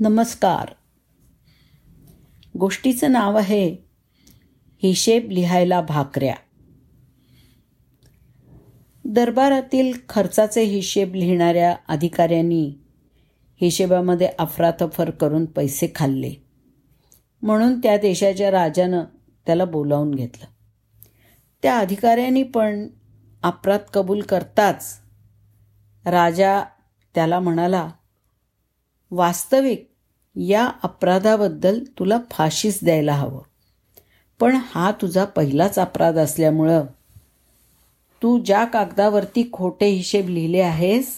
नमस्कार. गोष्टीचं नाव आहे हिशेब लिहायला भाकऱ्या. दरबारातील खर्चाचे हिशेब लिहिणाऱ्या अधिकाऱ्यांनी हिशेबामध्ये अफरातफर करून पैसे खाल्ले. म्हणून त्या देशाच्या राजानं त्याला बोलावून घेतलं. त्या अधिकाऱ्यांनी पण अपराध कबूल करताच राजा त्याला म्हणाला वास्तविक या अपराधाबद्दल तुला फाशीच द्यायला हवं. पण हा तुझा पहिलाच अपराध असल्यामुळं तू ज्या कागदावरती खोटे हिशेब लिहिले आहेस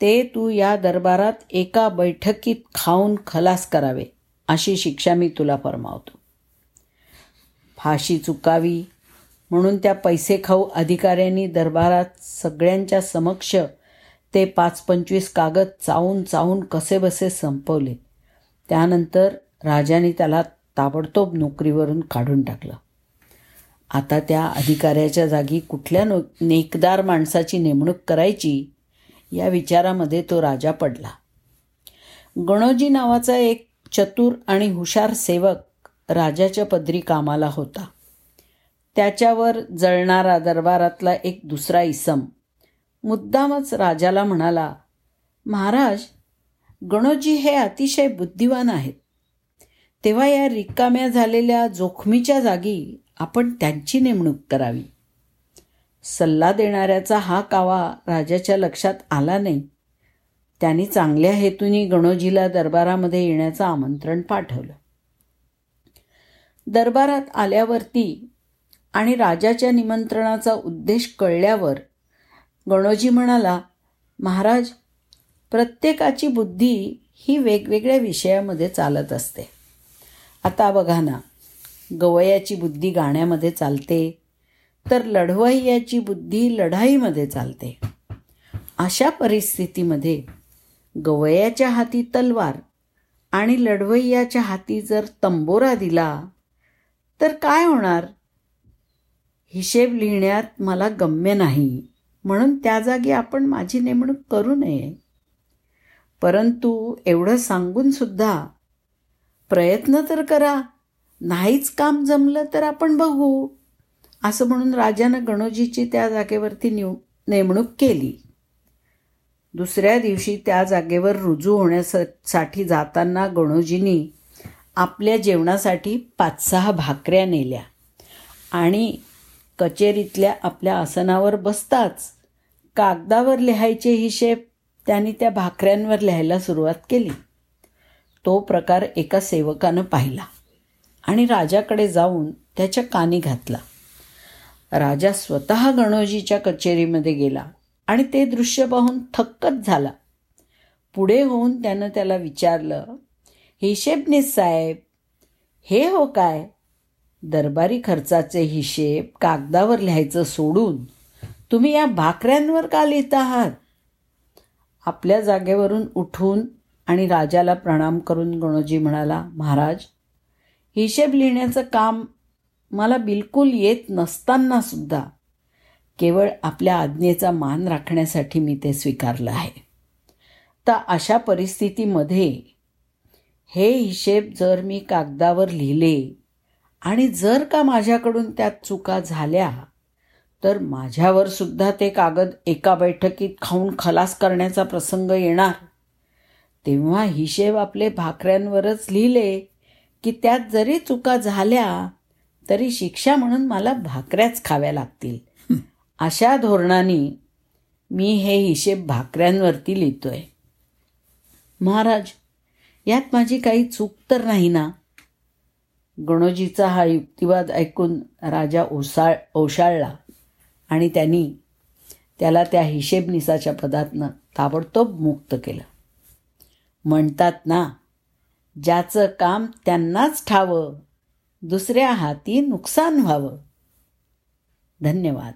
ते तू या दरबारात एका बैठकीत खाऊन खलास करावे अशी शिक्षा मी तुला फरमावतो. फाशी चुकावी म्हणून त्या पैसे खाऊ अधिकाऱ्यांनी दरबारात सगळ्यांच्या समक्ष ते पाच पंचवीस कागद चावून चावून कसेबसे संपवले. त्यानंतर राजाने त्याला ताबडतोब नोकरीवरून काढून टाकलं. आता त्या अधिकाऱ्याच्या जागी कुठल्या नो नेकदार माणसाची नेमणूक करायची या विचारामध्ये तो राजा पडला. गणोजी नावाचा एक चतुर आणि हुशार सेवक राजाच्या पदरी कामाला होता. त्याच्यावर जळणारा दरबारातला एक दुसरा इसम मुद्दामच राजाला म्हणाला महाराज गणोजी हे अतिशय बुद्धिवान आहेत. तेव्हा या रिकाम्या झालेल्या जोखमीच्या जागी आपण त्यांची नेमणूक करावी. सल्ला देणाऱ्याचा हा कावा राजाच्या लक्षात आला नाही. त्यांनी चांगल्या हेतूने गणोजीला दरबारामध्ये येण्याचं आमंत्रण पाठवलं. दरबारात आल्यावरती आणि राजाच्या निमंत्रणाचा उद्देश कळल्यावर गणोजी म्हणाला महाराज प्रत्येकाची बुद्धी ही वेगवेगळ्या विषयामध्ये चालत असते. आता बघा ना गवयाची बुद्धी गाण्यामध्ये चालते तर लढवय्याची बुद्धी लढाईमध्ये चालते. अशा परिस्थितीमध्ये गवयाच्या हाती तलवार आणि लढवय्याच्या हाती जर तंबोरा दिला तर काय होणार? हिशेब लिहिण्यात मला गम्य नाही. म्हणून त्या जागी आपण माझी नेमणूक करू नये. परंतु एवढं सांगून सुद्धा प्रयत्न तर करा. नाहीच काम जमलं तर आपण बघू. असं म्हणून राजानं गणोजीची त्या जागेवरती निव नेमणूक केली. दुसऱ्या दिवशी त्या जागेवर रुजू होण्यासाठी जाताना गणोजींनी आपल्या जेवणासाठी पाच सहा भाकऱ्या नेल्या आणि कचेरीतल्या आपल्या आसनावर बसताच कागदावर लिहायचे हिशेब त्यांनी त्या भाकऱ्यांवर लिहायला सुरुवात केली. तो प्रकार एका सेवकानं पाहिला आणि राजाकडे जाऊन त्याच्या कानी घातला. राजा स्वतः गणोजीच्या कचेरीमध्ये गेला आणि ते दृश्य पाहून थक्कच झाला. पुढे होऊन त्यानं त्याला विचारलं हिशेबनीस साहेब हे हो काय? दरबारी खर्चाचे हिशेब कागदावर लिहायचं सोडून तुम्ही या भाकऱ्यांवर का लिहित आहात? आपल्या जागेवरून उठून आणि राजाला प्रणाम करून गणोजी म्हणाला महाराज हिशेब लिहिण्याचं काम मला बिलकुल येत नसताना सुद्धा केवळ आपल्या आज्ञेचा मान राखण्यासाठी मी ते स्वीकारलं आहे. तर अशा परिस्थितीमध्ये हे हिशेब जर मी कागदावर लिहिले आणि जर का माझ्याकडून त्यात चुका झाल्या तर माझ्यावर सुद्धा ते कागद एका बैठकीत खाऊन खलास करण्याचा प्रसंग येणार. तेव्हा हिशेब आपले भाकऱ्यांवरच लिहिले की त्यात जरी चुका झाल्या तरी शिक्षा म्हणून मला भाकऱ्याच खाव्या लागतील. अशा धोरणाने मी हे हिशेब भाकऱ्यांवरती लिहितोय. महाराज यात माझी काही चूक तर नाही ना? गणोजीचा हा युक्तिवाद ऐकून राजा ओसाळ ओशाळला आणि त्यांनी त्याला त्या हिशेबनिसाच्या पदातनं ताबडतोब मुक्त केलं. म्हणतात ना ज्याचं काम त्यांनाच ठावं दुसऱ्या हाती नुकसान व्हावं. धन्यवाद.